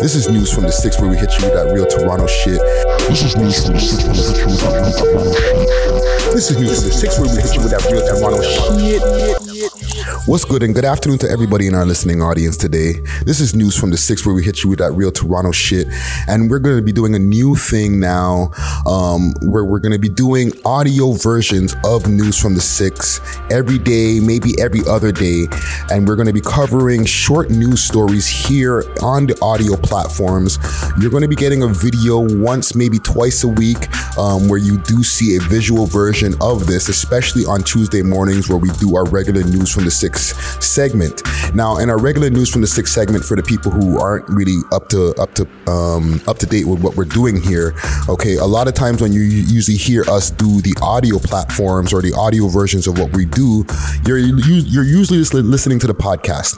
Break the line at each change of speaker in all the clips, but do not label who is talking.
This is news from the six where we hit you with that real Toronto shit. This is news from the six where we hit you with that real Toronto shit. This is news from the six where we hit you with that real Toronto shit. What's good and good afternoon to everybody in our listening audience today. This is news from the six where we hit you with that real Toronto shit. And we're going to be doing a new thing now, um, where we're going to be doing audio versions of news from the six every day, maybe every other day. And we're going to be covering short news stories here on the audio platforms. You're going to be getting a video once, maybe twice a week, um, where you do see a visual version of this, especially on Tuesday mornings where we do our regular news from the six segment. Now, in our regular news from the six segment, for the people who aren't really up to up to um, up to date with what we're doing here, okay, a lot of times when you usually hear us do the audio platforms or the audio versions of what we do, you're you're usually just listening to the podcast.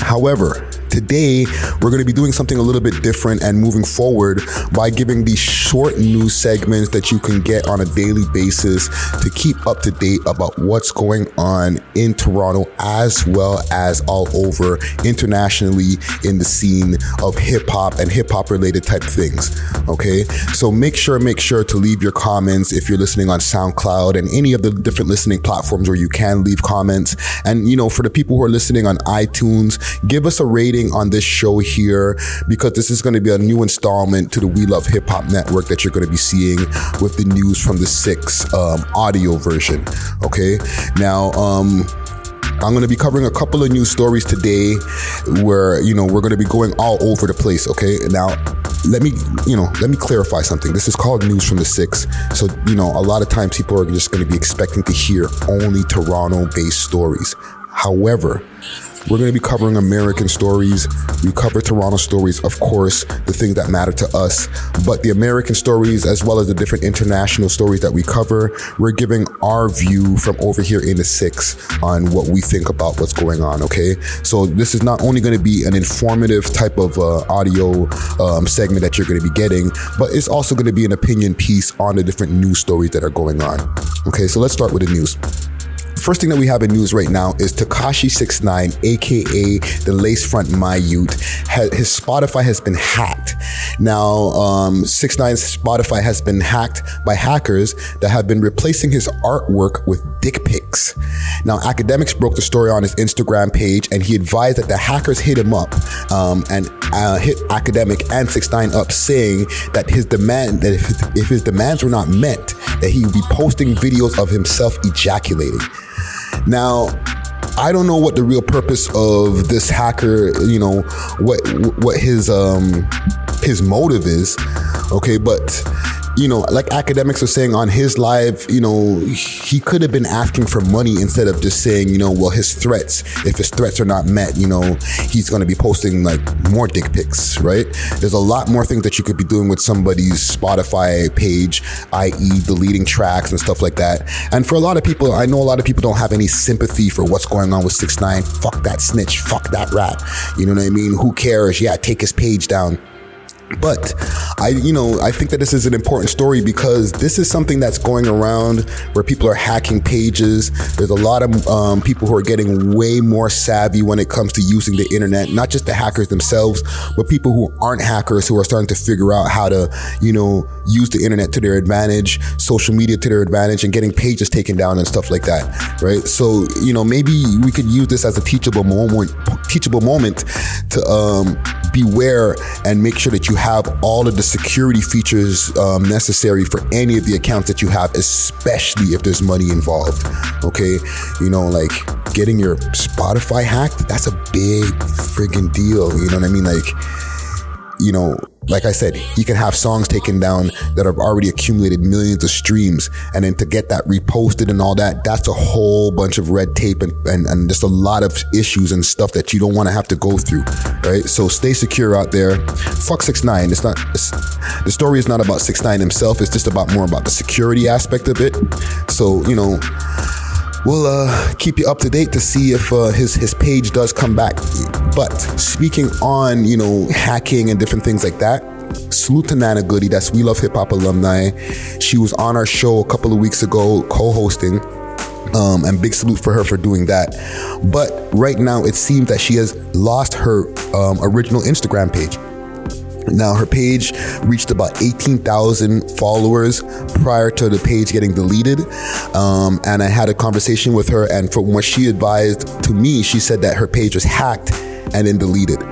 However, today we're going to be doing something a little bit different and moving forward by giving these short news segments that you can get on a daily basis to keep up to date about what's going on in Toronto as well as all over internationally in the scene of hip hop and hip hop related type things. Okay. So make sure, make sure to leave your comments if you're listening on SoundCloud and any of the different listening platforms where you can leave comments. And, you know, for the people who are listening on iTunes, give us a rating on this show here because this is going to be a new installment to the We Love Hip Hop Network that you're going to be seeing with the news from the six um, audio version. Okay. Now, um, I'm going to be covering a couple of news stories today where, you know, we're going to be going all over the place. Okay. Now, let me, you know, let me clarify something. This is called news from the six. So, you know, a lot of times people are just going to be expecting to hear only Toronto based stories. However, we're going to be covering American stories. We cover Toronto stories, of course, the things that matter to us, but the American stories, as well as the different international stories that we cover, we're giving our view from over here in the six on what we think about what's going on. Okay. So this is not only going to be an informative type of uh, audio um, segment that you're going to be getting, but it's also going to be an opinion piece on the different news stories that are going on. Okay. So let's start with the news first thing that we have in news right now is Tekashi Six Nine, aka the Lace Front My Youth. His Spotify has been hacked. Now, um, Six Nine's Spotify has been hacked by hackers that have been replacing his artwork with dick pics. Now, Akademiks broke the story on his Instagram page, and he advised that the hackers hit him up um, and uh, hit academic and Six Nine up, saying that his demand that if, if his demands were not met, that he would be posting videos of himself ejaculating. Now, I don't know what the real purpose of this hacker, you know, what what his um his motive is. Okay, but you know, like Akademiks are saying on his live, you know, he could have been asking for money instead of just saying, you know, well, his threats, if his threats are not met, you know, he's going to be posting like more dick pics, right? There's a lot more things that you could be doing with somebody's Spotify page, i.e., deleting tracks and stuff like that. And for a lot of people, I know a lot of people don't have any sympathy for what's going on with 6 9 Fuck that snitch. Fuck that rat. You know what I mean? Who cares? Yeah, take his page down. But I, you know, I think that this is an important story because this is something that's going around where people are hacking pages. There's a lot of um, people who are getting way more savvy when it comes to using the internet, not just the hackers themselves, but people who aren't hackers who are starting to figure out how to, you know, use the internet to their advantage, social media to their advantage, and getting pages taken down and stuff like that, right? So, you know, maybe we could use this as a teachable moment, teachable moment to um, beware and make sure that you have all of the security features um, necessary for any of the accounts that you have, especially if there's money involved. Okay, you know, like getting your Spotify hacked, that's a big friggin' deal. You know what I mean? Like, you know, like I said, you can have songs taken down that have already accumulated millions of streams. And then to get that reposted and all that, that's a whole bunch of red tape and, and, and just a lot of issues and stuff that you don't want to have to go through. Right. So stay secure out there. Fuck six nine. It's not, it's, the story is not about six nine himself. It's just about more about the security aspect of it. So, you know, we'll uh, keep you up to date to see if uh, his his page does come back. But speaking on you know hacking and different things like that. Salute to Nana Goody, that's We Love Hip Hop alumni. She was on our show a couple of weeks ago, co-hosting. Um, and big salute for her for doing that. But right now, it seems that she has lost her um, original Instagram page. Now, her page reached about 18,000 followers prior to the page getting deleted. Um, and I had a conversation with her, and from what she advised to me, she said that her page was hacked and then deleted.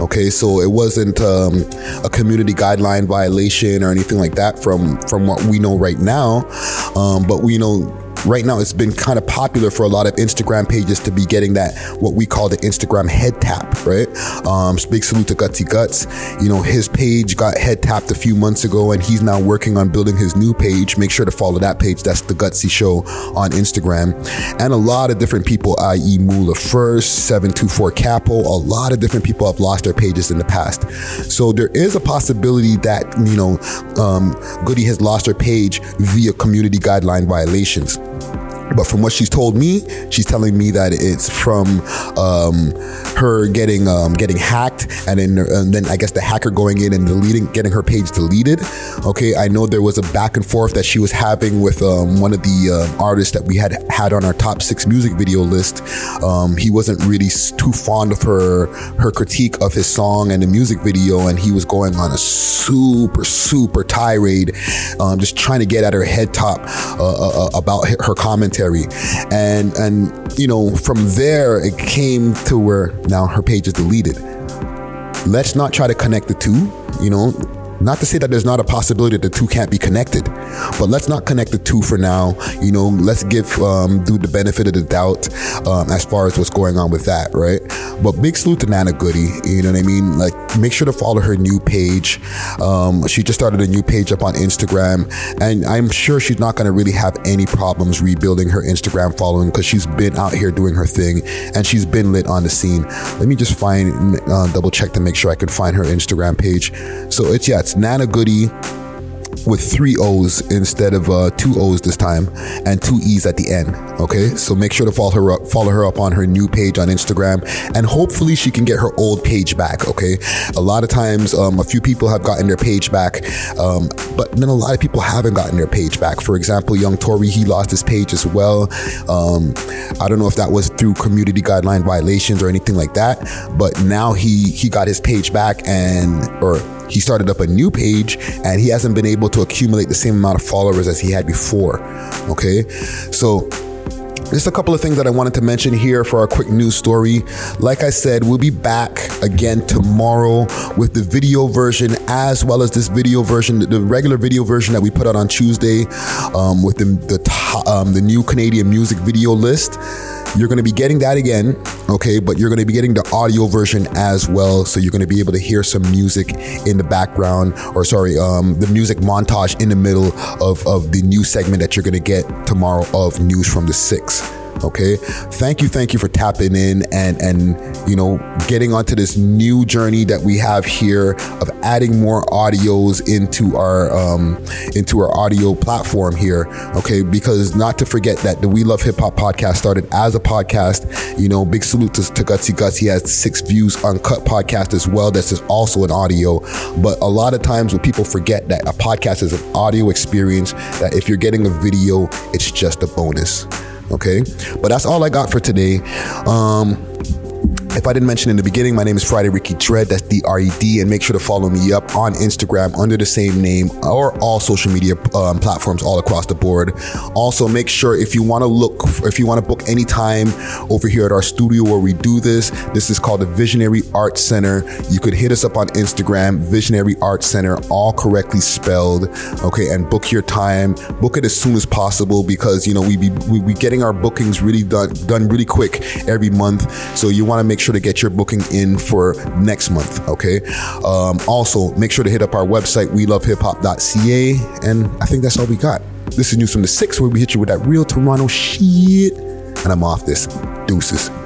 Okay, so it wasn't um, a community guideline violation or anything like that from from what we know right now. Um, but we know right now it's been kind of popular for a lot of Instagram pages to be getting that what we call the Instagram head tap, right? Um, big salute to Gutsy Guts. You know, his page got head tapped a few months ago, and he's now working on building his new page. Make sure to follow that page. That's the Gutsy Show on Instagram, and a lot of different people, i.e., Mula First, Seven Two Four Capo. A lot of different people have lost their pages in the past, so there is a possibility that you know um, Goody has lost her page via community guideline violations. But from what she's told me, she's telling me that it's from um, her getting um, getting hacked, and then and then I guess the hacker going in and deleting, getting her page deleted. Okay, I know there was a back and forth that she was having with um, one of the uh, artists that we had had on our top six music video list. Um, he wasn't really too fond of her her critique of his song and the music video, and he was going on a super super tirade, um, just trying to get at her head top uh, uh, uh about her commentary And and you know, from there it came to where now her page is deleted. Let's not try to connect the two, you know not to say that there's not a possibility that the two can't be connected, but let's not connect the two for now. You know, let's give um, dude the benefit of the doubt um, as far as what's going on with that, right? But big salute to Nana Goody. You know what I mean? Like, make sure to follow her new page. Um, she just started a new page up on Instagram, and I'm sure she's not going to really have any problems rebuilding her Instagram following because she's been out here doing her thing and she's been lit on the scene. Let me just find, uh, double check to make sure I can find her Instagram page. So it's yeah, it's Nana Goody with three O's instead of uh, two O's this time and two E's at the end. Okay, so make sure to follow her up, follow her up on her new page on Instagram, and hopefully she can get her old page back. Okay, a lot of times, um, a few people have gotten their page back, um, but then a lot of people haven't gotten their page back. For example, Young Tory, he lost his page as well. Um, I don't know if that was through community guideline violations or anything like that, but now he he got his page back and or he started up a new page and he hasn't been able to accumulate the same amount of followers as he had before. Okay. So, just a couple of things that I wanted to mention here for our quick news story. Like I said, we'll be back again tomorrow with the video version as well as this video version, the regular video version that we put out on Tuesday um, with the the, um, the new Canadian music video list. You're going to be getting that again, okay? But you're going to be getting the audio version as well. So you're going to be able to hear some music in the background, or sorry, um, the music montage in the middle of, of the new segment that you're going to get tomorrow of News from the Six. Okay. Thank you. Thank you for tapping in and, and, you know, getting onto this new journey that we have here of adding more audios into our, um, into our audio platform here. Okay. Because not to forget that the We Love Hip Hop podcast started as a podcast. You know, big salute to, to Gutsy Guts. He has six views uncut podcast as well. This is also an audio. But a lot of times when people forget that a podcast is an audio experience, that if you're getting a video, it's just a bonus. Okay. But that's all I got for today. Um, if I didn't mention in the beginning, my name is Friday Ricky Dred. That's D R E D. And make sure to follow me up on Instagram under the same name or all social media um, platforms all across the board. Also, make sure if you want to look, if you want to book any time over here at our studio where we do this, this is called the Visionary Art Center. You could hit us up on Instagram, Visionary Art Center, all correctly spelled. Okay. And book your time. Book it as soon as possible because, you know, we be, we be getting our bookings really done, done really quick every month. So you want to make sure to get your booking in for next month. Okay. Um, also, make sure to hit up our website, we love hop.ca. And I think that's all we got. This is news from the six, where we hit you with that real Toronto shit. And I'm off this. Deuces.